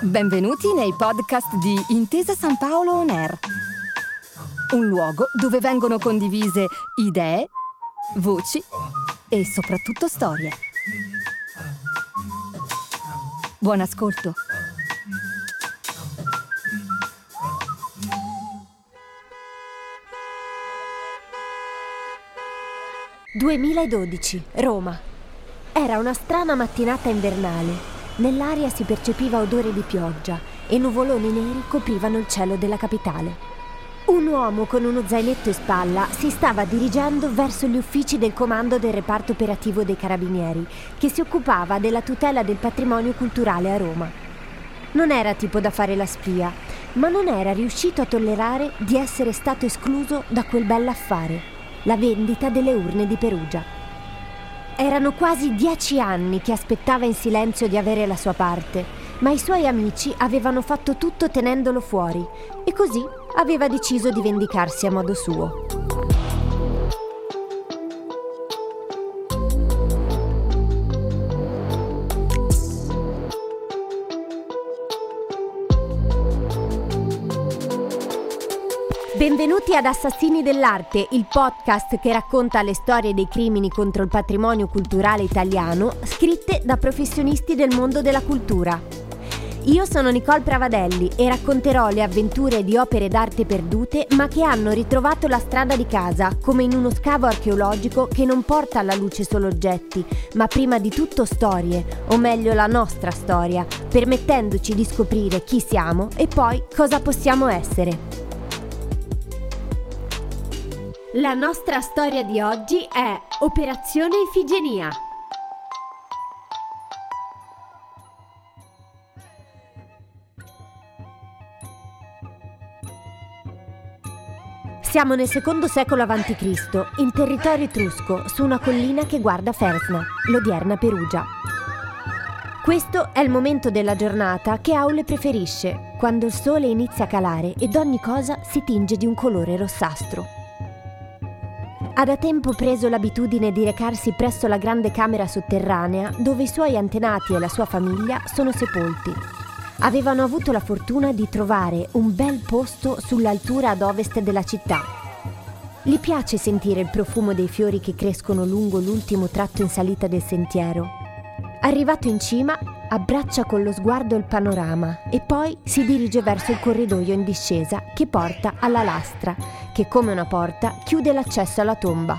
Benvenuti nei podcast di Intesa San Paolo On Air. Un luogo dove vengono condivise idee, voci e soprattutto storie. Buon ascolto. «2012, Roma. Era una strana mattinata invernale. Nell'aria si percepiva odore di pioggia e nuvoloni neri coprivano il cielo della capitale. Un uomo con uno zainetto in spalla si stava dirigendo verso gli uffici del comando del reparto operativo dei carabinieri, che si occupava della tutela del patrimonio culturale a Roma. Non era tipo da fare la spia, ma non era riuscito a tollerare di essere stato escluso da quel bell'affare, la vendita delle urne di Perugia. Erano quasi dieci anni che aspettava in silenzio di avere la sua parte, ma i suoi amici avevano fatto tutto tenendolo fuori e così aveva deciso di vendicarsi a modo suo. Benvenuti ad Assassini dell'Arte, il podcast che racconta le storie dei crimini contro il patrimonio culturale italiano, scritte da professionisti del mondo della cultura. Io sono Nicole Pravadelli e racconterò le avventure di opere d'arte perdute ma che hanno ritrovato la strada di casa, come in uno scavo archeologico che non porta alla luce solo oggetti, ma prima di tutto storie, o meglio la nostra storia, permettendoci di scoprire chi siamo e poi cosa possiamo essere. La nostra storia di oggi è Operazione Ifigenia. Siamo nel secondo secolo a.C., in territorio etrusco, su una collina che guarda Fersna, l'odierna Perugia. Questo è il momento della giornata che Aule preferisce, quando il sole inizia a calare ed ogni cosa si tinge di un colore rossastro. Ha da tempo preso l'abitudine di recarsi presso la grande camera sotterranea dove i suoi antenati e la sua famiglia sono sepolti. Avevano avuto la fortuna di trovare un bel posto sull'altura ad ovest della città. Gli piace sentire il profumo dei fiori che crescono lungo l'ultimo tratto in salita del sentiero. Arrivato in cima, abbraccia con lo sguardo il panorama e poi si dirige verso il corridoio in discesa che porta alla lastra, che come una porta chiude l'accesso alla tomba.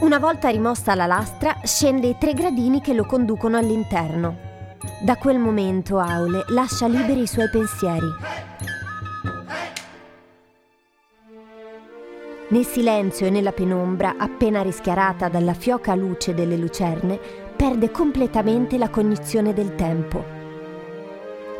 Una volta rimossa la lastra, scende i tre gradini che lo conducono all'interno. Da quel momento Aule lascia liberi i suoi pensieri. Nel silenzio e nella penombra, appena rischiarata dalla fioca luce delle lucerne, perde completamente la cognizione del tempo.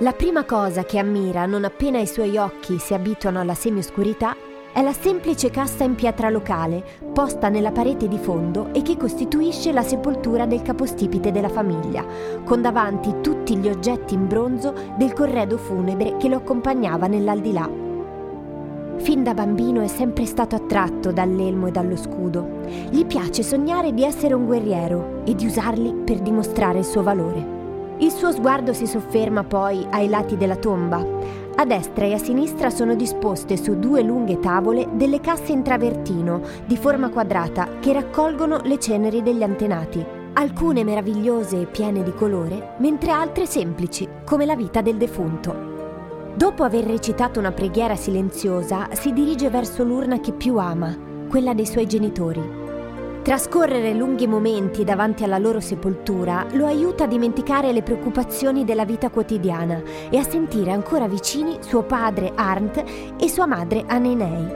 La prima cosa che ammira non appena i suoi occhi si abituano alla semioscurità è la semplice cassa in pietra locale, posta nella parete di fondo e che costituisce la sepoltura del capostipite della famiglia, con davanti tutti gli oggetti in bronzo del corredo funebre che lo accompagnava nell'aldilà. Fin da bambino è sempre stato attratto dall'elmo e dallo scudo. Gli piace sognare di essere un guerriero e di usarli per dimostrare il suo valore. Il suo sguardo si sofferma poi ai lati della tomba, a destra e a sinistra sono disposte su due lunghe tavole delle casse in travertino di forma quadrata che raccolgono le ceneri degli antenati, alcune meravigliose e piene di colore, mentre altre semplici, come la vita del defunto. Dopo aver recitato una preghiera silenziosa, si dirige verso l'urna che più ama, quella dei suoi genitori. Trascorrere lunghi momenti davanti alla loro sepoltura lo aiuta a dimenticare le preoccupazioni della vita quotidiana e a sentire ancora vicini suo padre Arndt e sua madre Anenei.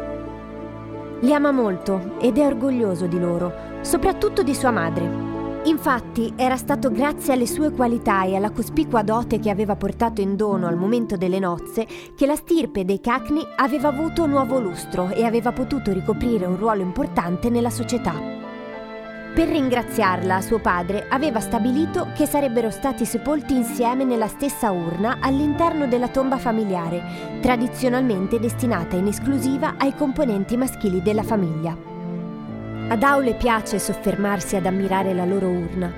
Li ama molto ed è orgoglioso di loro, soprattutto di sua madre. Infatti era stato grazie alle sue qualità e alla cospicua dote che aveva portato in dono al momento delle nozze che la stirpe dei Cacni aveva avuto nuovo lustro e aveva potuto ricoprire un ruolo importante nella società. Per ringraziarla, suo padre aveva stabilito che sarebbero stati sepolti insieme nella stessa urna all'interno della tomba familiare, tradizionalmente destinata in esclusiva ai componenti maschili della famiglia. Ad Aule piace soffermarsi ad ammirare la loro urna.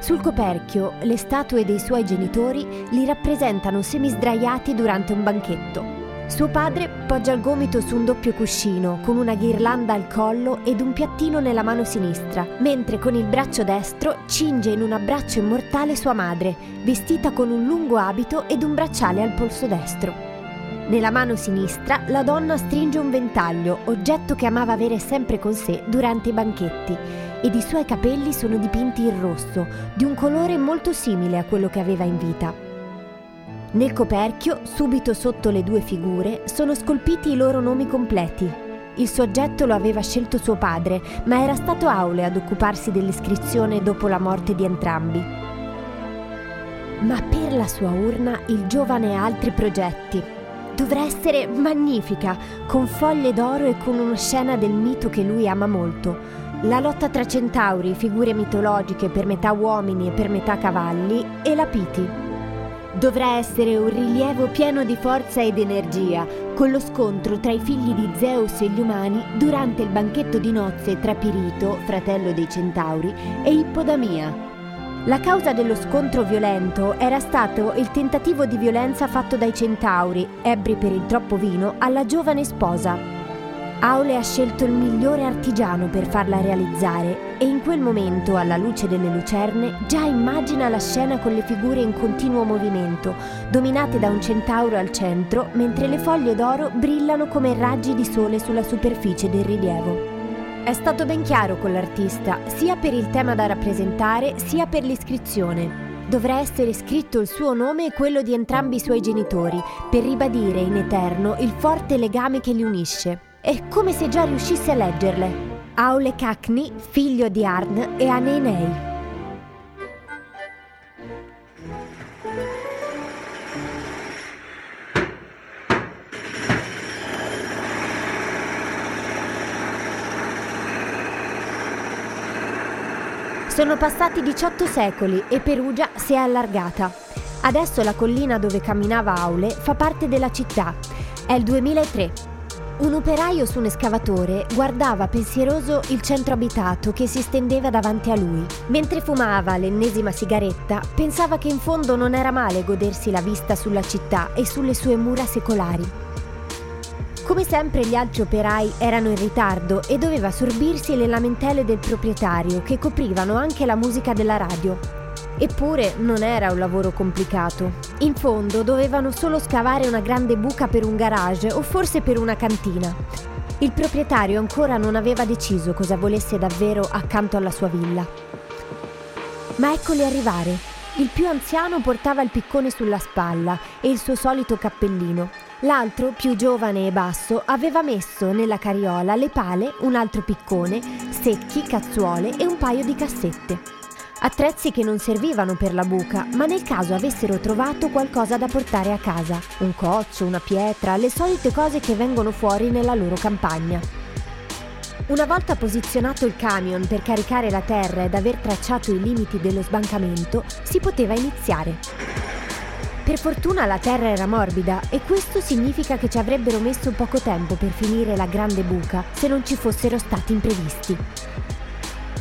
Sul coperchio le statue dei suoi genitori li rappresentano semisdraiati durante un banchetto. Suo padre poggia il gomito su un doppio cuscino con una ghirlanda al collo ed un piattino nella mano sinistra, mentre con il braccio destro cinge in un abbraccio immortale sua madre, vestita con un lungo abito ed un bracciale al polso destro. Nella mano sinistra la donna stringe un ventaglio, oggetto che amava avere sempre con sé durante i banchetti, ed i suoi capelli sono dipinti in rosso, di un colore molto simile a quello che aveva in vita. Nel coperchio, subito sotto le due figure, sono scolpiti i loro nomi completi. Il soggetto lo aveva scelto suo padre, ma era stato Aule ad occuparsi dell'iscrizione dopo la morte di entrambi. Ma per la sua urna il giovane ha altri progetti. Dovrà essere magnifica, con foglie d'oro e con una scena del mito che lui ama molto. La lotta tra centauri, figure mitologiche per metà uomini e per metà cavalli, e la Piti, Dovrà essere un rilievo pieno di forza ed energia, con lo scontro tra i figli di Zeus e gli umani durante il banchetto di nozze tra Pirito, fratello dei Centauri, e Ippodamia. La causa dello scontro violento era stato il tentativo di violenza fatto dai Centauri, ebbri per il troppo vino, alla giovane sposa, Aule ha scelto il migliore artigiano per farla realizzare e in quel momento, alla luce delle lucerne, già immagina la scena con le figure in continuo movimento, dominate da un centauro al centro, mentre le foglie d'oro brillano come raggi di sole sulla superficie del rilievo. È stato ben chiaro con l'artista, sia per il tema da rappresentare, sia per l'iscrizione. Dovrà essere scritto il suo nome e quello di entrambi i suoi genitori, per ribadire in eterno il forte legame che li unisce. È come se già riuscisse a leggerle. Aule Cacni, figlio di Arn e Aneinei. Sono passati 18 secoli e Perugia si è allargata. Adesso la collina dove camminava Aule fa parte della città. È il 2003 un operaio su un escavatore guardava pensieroso il centro abitato che si stendeva davanti a lui. Mentre fumava l'ennesima sigaretta, pensava che in fondo non era male godersi la vista sulla città e sulle sue mura secolari. Come sempre gli altri operai erano in ritardo e doveva sorbirsi le lamentele del proprietario che coprivano anche la musica della radio. Eppure non era un lavoro complicato. In fondo dovevano solo scavare una grande buca per un garage o forse per una cantina. Il proprietario ancora non aveva deciso cosa volesse davvero accanto alla sua villa. Ma eccoli arrivare. Il più anziano portava il piccone sulla spalla e il suo solito cappellino. L'altro, più giovane e basso, aveva messo nella carriola le pale, un altro piccone, secchi, cazzuole e un paio di cassette. Attrezzi che non servivano per la buca, ma nel caso avessero trovato qualcosa da portare a casa, un coccio, una pietra, le solite cose che vengono fuori nella loro campagna. Una volta posizionato il camion per caricare la terra ed aver tracciato i limiti dello sbancamento, si poteva iniziare. Per fortuna la terra era morbida e questo significa che ci avrebbero messo poco tempo per finire la grande buca se non ci fossero stati imprevisti.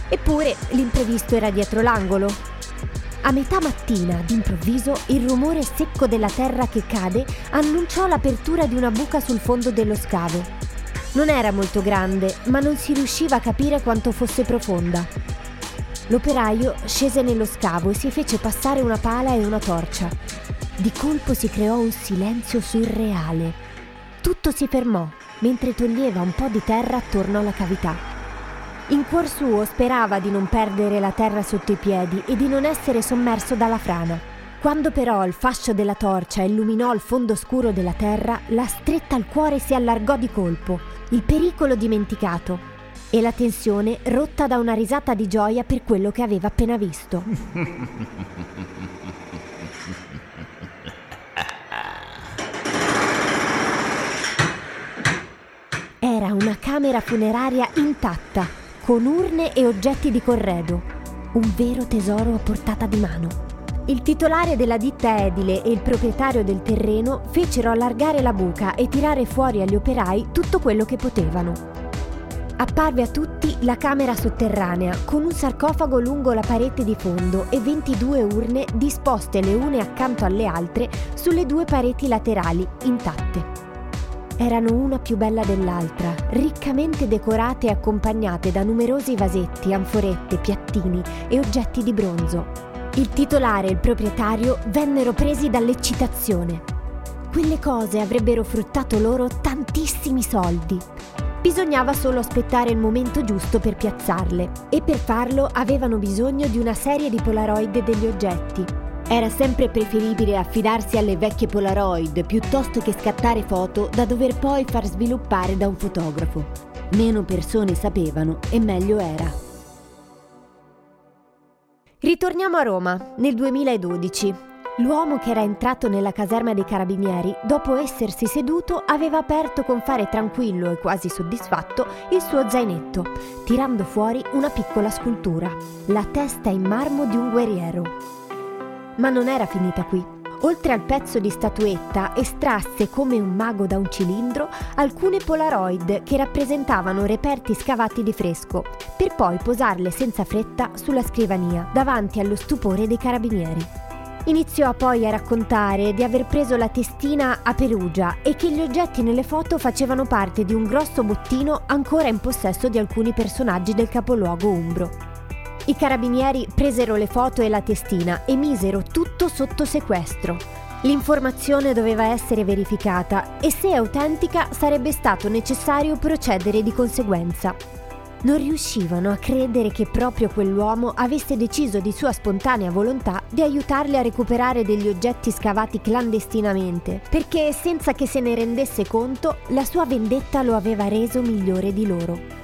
Eppure l'imprevisto era dietro l'angolo. A metà mattina, d'improvviso, il rumore secco della terra che cade annunciò l'apertura di una buca sul fondo dello scavo. Non era molto grande, ma non si riusciva a capire quanto fosse profonda. L'operaio scese nello scavo e si fece passare una pala e una torcia. Di colpo si creò un silenzio surreale. Tutto si fermò mentre toglieva un po' di terra attorno alla cavità. In cuor suo sperava di non perdere la terra sotto i piedi e di non essere sommerso dalla frana. Quando però il fascio della torcia illuminò il fondo scuro della terra, la stretta al cuore si allargò di colpo, il pericolo dimenticato e la tensione rotta da una risata di gioia per quello che aveva appena visto. Era una camera funeraria intatta con urne e oggetti di corredo, un vero tesoro a portata di mano. Il titolare della ditta edile e il proprietario del terreno fecero allargare la buca e tirare fuori agli operai tutto quello che potevano. apparve a tutti la camera sotterranea con un sarcofago lungo la parete di fondo e 22 urne disposte le une accanto alle altre sulle due pareti laterali intatte. Erano una più bella dell'altra, riccamente decorate e accompagnate da numerosi vasetti, anforette, piattini e oggetti di bronzo. Il titolare e il proprietario vennero presi dall'eccitazione. Quelle cose avrebbero fruttato loro tantissimi soldi. Bisognava solo aspettare il momento giusto per piazzarle e per farlo avevano bisogno di una serie di polaroid degli oggetti. Era sempre preferibile affidarsi alle vecchie polaroid piuttosto che scattare foto da dover poi far sviluppare da un fotografo. Meno persone sapevano e meglio era. Ritorniamo a Roma nel 2012 L'uomo che era entrato nella caserma dei carabinieri, dopo essersi seduto, aveva aperto con fare tranquillo e quasi soddisfatto il suo zainetto, tirando fuori una piccola scultura, la testa in marmo di un guerriero. Ma non era finita qui. Oltre al pezzo di statuetta, estrasse come un mago da un cilindro alcune polaroid che rappresentavano reperti scavati di fresco, per poi posarle senza fretta sulla scrivania, davanti allo stupore dei carabinieri. Iniziò poi a raccontare di aver preso la testina a Perugia e che gli oggetti nelle foto facevano parte di un grosso bottino ancora in possesso di alcuni personaggi del capoluogo umbro. I carabinieri presero le foto e la testina e misero tutto sotto sequestro. L'informazione doveva essere verificata e se autentica sarebbe stato necessario procedere di conseguenza non riuscivano a credere che proprio quell'uomo avesse deciso di sua spontanea volontà di aiutarli a recuperare degli oggetti scavati clandestinamente, perché senza che se ne rendesse conto, la sua vendetta lo aveva reso migliore di loro.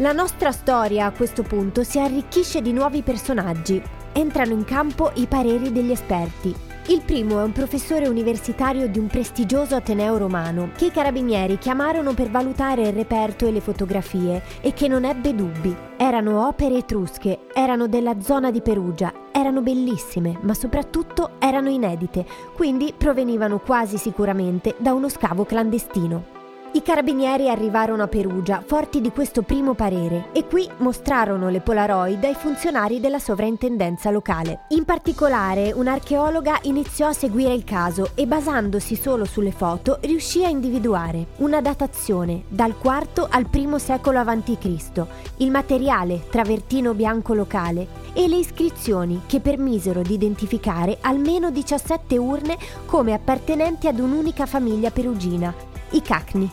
La nostra storia a questo punto si arricchisce di nuovi personaggi. Entrano in campo i pareri degli esperti, il primo è un professore universitario di un prestigioso Ateneo romano che i carabinieri chiamarono per valutare il reperto e le fotografie e che non ebbe dubbi. Erano opere etrusche, erano della zona di Perugia, erano bellissime, ma soprattutto erano inedite, quindi provenivano quasi sicuramente da uno scavo clandestino. I carabinieri arrivarono a Perugia, forti di questo primo parere, e qui mostrarono le Polaroid ai funzionari della sovrintendenza locale. In particolare, un'archeologa iniziò a seguire il caso e basandosi solo sulle foto riuscì a individuare una datazione dal IV al I secolo a.C., il materiale travertino bianco locale e le iscrizioni che permisero di identificare almeno 17 urne come appartenenti ad un'unica famiglia perugina, i Cacni.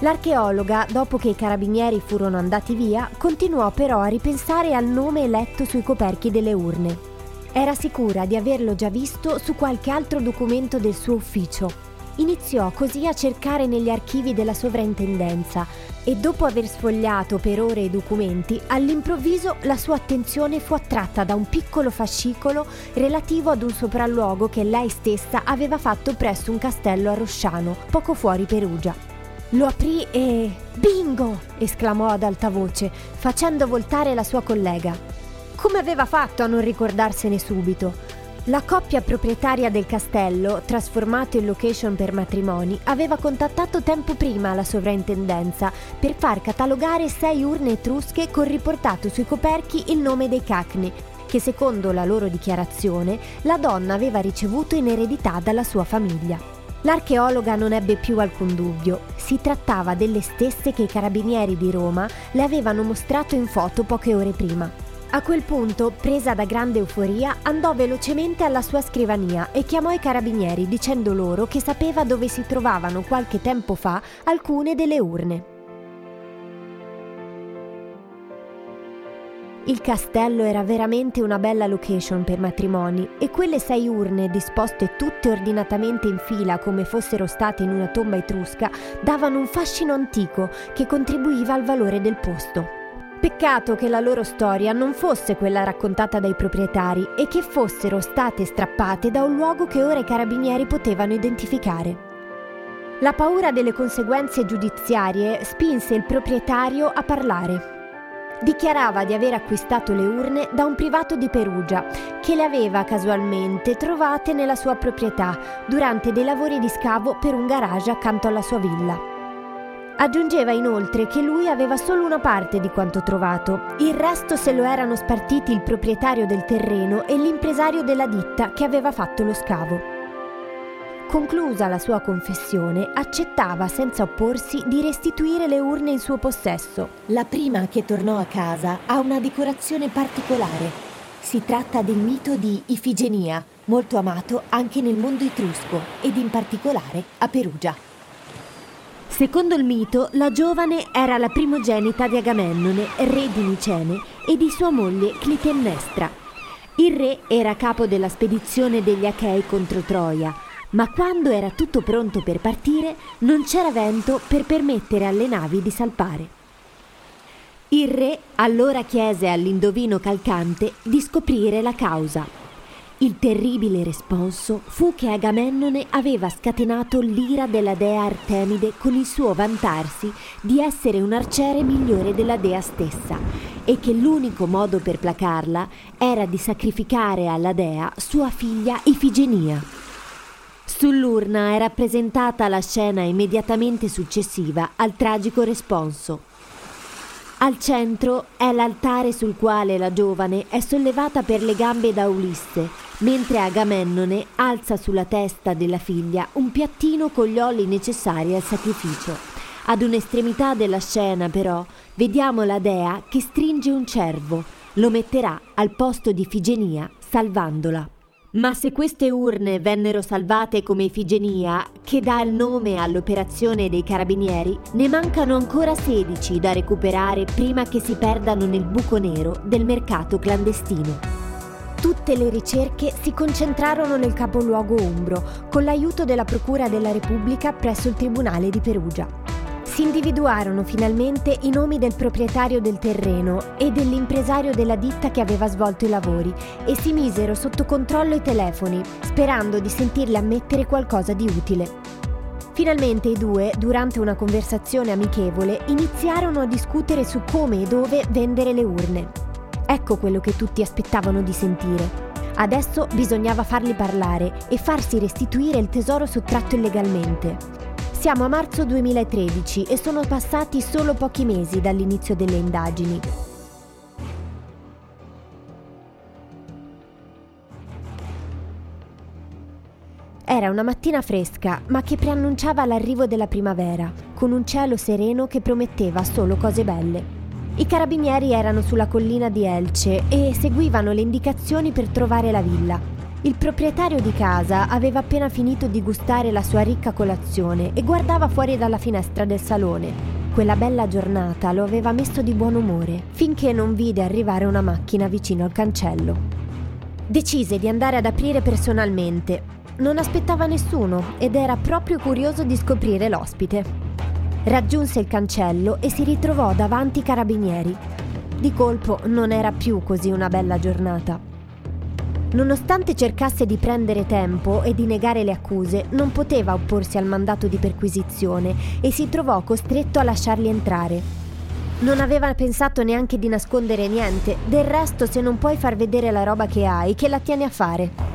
L'archeologa, dopo che i carabinieri furono andati via, continuò però a ripensare al nome letto sui coperchi delle urne. Era sicura di averlo già visto su qualche altro documento del suo ufficio. Iniziò così a cercare negli archivi della sovrintendenza e dopo aver sfogliato per ore i documenti, all'improvviso la sua attenzione fu attratta da un piccolo fascicolo relativo ad un sopralluogo che lei stessa aveva fatto presso un castello a Rosciano, poco fuori Perugia. Lo aprì e... Bingo! esclamò ad alta voce, facendo voltare la sua collega. Come aveva fatto a non ricordarsene subito? La coppia proprietaria del castello, trasformato in location per matrimoni, aveva contattato tempo prima la sovrintendenza per far catalogare sei urne etrusche con riportato sui coperchi il nome dei cacni, che secondo la loro dichiarazione la donna aveva ricevuto in eredità dalla sua famiglia. L'archeologa non ebbe più alcun dubbio, si trattava delle stesse che i carabinieri di Roma le avevano mostrato in foto poche ore prima. A quel punto, presa da grande euforia, andò velocemente alla sua scrivania e chiamò i carabinieri dicendo loro che sapeva dove si trovavano qualche tempo fa alcune delle urne. Il castello era veramente una bella location per matrimoni e quelle sei urne disposte tutte ordinatamente in fila come fossero state in una tomba etrusca davano un fascino antico che contribuiva al valore del posto. Peccato che la loro storia non fosse quella raccontata dai proprietari e che fossero state strappate da un luogo che ora i carabinieri potevano identificare. La paura delle conseguenze giudiziarie spinse il proprietario a parlare. Dichiarava di aver acquistato le urne da un privato di Perugia che le aveva casualmente trovate nella sua proprietà durante dei lavori di scavo per un garage accanto alla sua villa. Aggiungeva inoltre che lui aveva solo una parte di quanto trovato, il resto se lo erano spartiti il proprietario del terreno e l'impresario della ditta che aveva fatto lo scavo. Conclusa la sua confessione, accettava senza opporsi di restituire le urne in suo possesso. La prima che tornò a casa ha una decorazione particolare. Si tratta del mito di Ifigenia, molto amato anche nel mondo etrusco ed in particolare a Perugia. Secondo il mito, la giovane era la primogenita di Agamennone, re di Micene, e di sua moglie Clitemnestra. Il re era capo della spedizione degli Achei contro Troia, ma quando era tutto pronto per partire non c'era vento per permettere alle navi di salpare. Il re allora chiese all'indovino calcante di scoprire la causa. Il terribile responso fu che Agamennone aveva scatenato l'ira della dea Artemide con il suo vantarsi di essere un arciere migliore della dea stessa e che l'unico modo per placarla era di sacrificare alla dea sua figlia Ifigenia. Sull'urna è rappresentata la scena immediatamente successiva al tragico responso. Al centro è l'altare sul quale la giovane è sollevata per le gambe da Ulisse mentre Agamennone alza sulla testa della figlia un piattino con gli oli necessari al sacrificio. Ad un'estremità della scena, però, vediamo la dea che stringe un cervo, lo metterà al posto di Ifigenia, salvandola. Ma se queste urne vennero salvate come Ifigenia, che dà il nome all'operazione dei carabinieri, ne mancano ancora 16 da recuperare prima che si perdano nel buco nero del mercato clandestino. Tutte le ricerche si concentrarono nel capoluogo Umbro, con l'aiuto della Procura della Repubblica presso il Tribunale di Perugia. Si individuarono finalmente i nomi del proprietario del terreno e dell'impresario della ditta che aveva svolto i lavori e si misero sotto controllo i telefoni, sperando di sentirli ammettere qualcosa di utile. Finalmente i due, durante una conversazione amichevole, iniziarono a discutere su come e dove vendere le urne. Ecco quello che tutti aspettavano di sentire. Adesso bisognava farli parlare e farsi restituire il tesoro sottratto illegalmente. Siamo a marzo 2013 e sono passati solo pochi mesi dall'inizio delle indagini. Era una mattina fresca, ma che preannunciava l'arrivo della primavera, con un cielo sereno che prometteva solo cose belle. I carabinieri erano sulla collina di Elce e seguivano le indicazioni per trovare la villa. Il proprietario di casa aveva appena finito di gustare la sua ricca colazione e guardava fuori dalla finestra del salone. Quella bella giornata lo aveva messo di buon umore, finché non vide arrivare una macchina vicino al cancello. Decise di andare ad aprire personalmente. Non aspettava nessuno ed era proprio curioso di scoprire l'ospite. Raggiunse il cancello e si ritrovò davanti i carabinieri. Di colpo non era più così una bella giornata. Nonostante cercasse di prendere tempo e di negare le accuse, non poteva opporsi al mandato di perquisizione e si trovò costretto a lasciarli entrare. Non aveva pensato neanche di nascondere niente, del resto se non puoi far vedere la roba che hai, che la tieni a fare?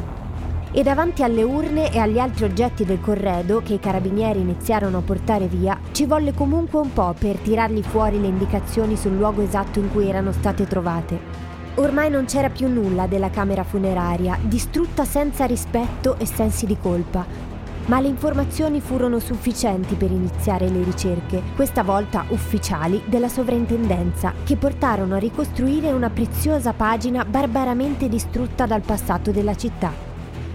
e davanti alle urne e agli altri oggetti del corredo che i carabinieri iniziarono a portare via, ci volle comunque un po' per tirargli fuori le indicazioni sul luogo esatto in cui erano state trovate. Ormai non c'era più nulla della camera funeraria, distrutta senza rispetto e sensi di colpa. Ma le informazioni furono sufficienti per iniziare le ricerche, questa volta ufficiali, della sovrintendenza, che portarono a ricostruire una preziosa pagina barbaramente distrutta dal passato della città.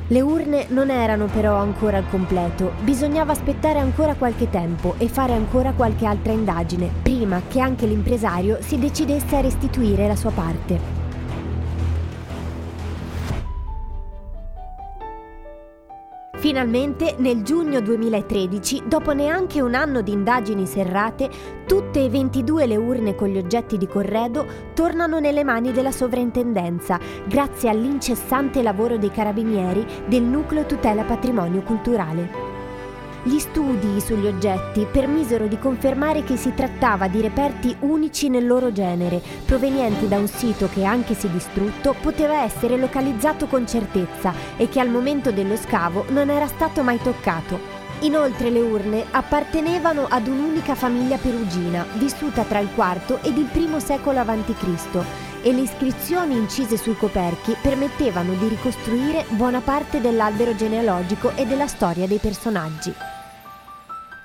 Le urne non erano però ancora al completo, bisognava aspettare ancora qualche tempo e fare ancora qualche altra indagine, prima che anche l'impresario si decidesse a restituire la sua parte. Finalmente, nel giugno 2013, dopo neanche un anno di indagini serrate, tutte e 22 le urne con gli oggetti di corredo tornano nelle mani della sovrintendenza, grazie all'incessante lavoro dei carabinieri del Nucleo Tutela Patrimonio Culturale. Gli studi sugli oggetti permisero di confermare che si trattava di reperti unici nel loro genere, provenienti da un sito che, anche se distrutto, poteva essere localizzato con certezza e che al momento dello scavo non era stato mai toccato. Inoltre le urne appartenevano ad un'unica famiglia perugina, vissuta tra il IV ed il I secolo a.C. e le iscrizioni incise sui coperchi permettevano di ricostruire buona parte dell'albero genealogico e della storia dei personaggi.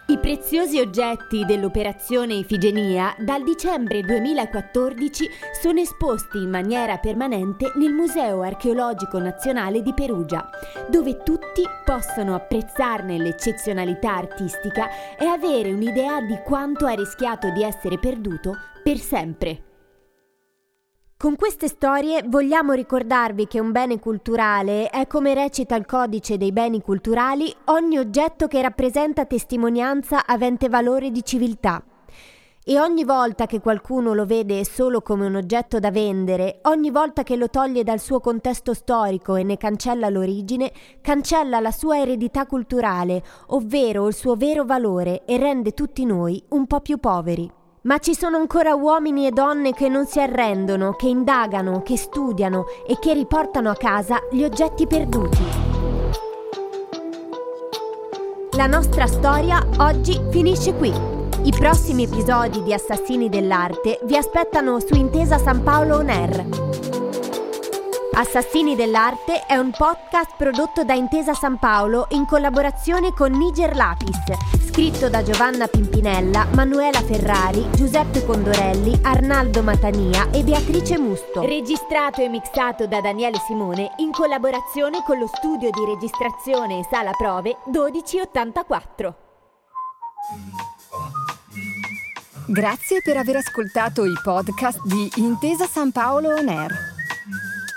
I preziosi oggetti dell'operazione Ifigenia dal dicembre 2014 sono esposti in maniera permanente nel Museo Archeologico Nazionale di Perugia, dove tutti possono apprezzarne l'eccezionalità artistica e avere un'idea di quanto ha rischiato di essere perduto per sempre. Con queste storie vogliamo ricordarvi che un bene culturale è, come recita il codice dei beni culturali, ogni oggetto che rappresenta testimonianza avente valore di civiltà. E ogni volta che qualcuno lo vede solo come un oggetto da vendere, ogni volta che lo toglie dal suo contesto storico e ne cancella l'origine, cancella la sua eredità culturale, ovvero il suo vero valore e rende tutti noi un po' più poveri. Ma ci sono ancora uomini e donne che non si arrendono, che indagano, che studiano e che riportano a casa gli oggetti perduti. La nostra storia oggi finisce qui. I prossimi episodi di Assassini dell'Arte vi aspettano su Intesa San Paolo On Air. Assassini dell'Arte è un podcast prodotto da Intesa San Paolo in collaborazione con Niger Lapis, scritto da Giovanna Pimpinella, Manuela Ferrari, Giuseppe Condorelli, Arnaldo Matania e Beatrice Musto. Registrato e mixato da Daniele Simone in collaborazione con lo studio di registrazione e sala prove 1284. Grazie per aver ascoltato i podcast di Intesa San Paolo On Air.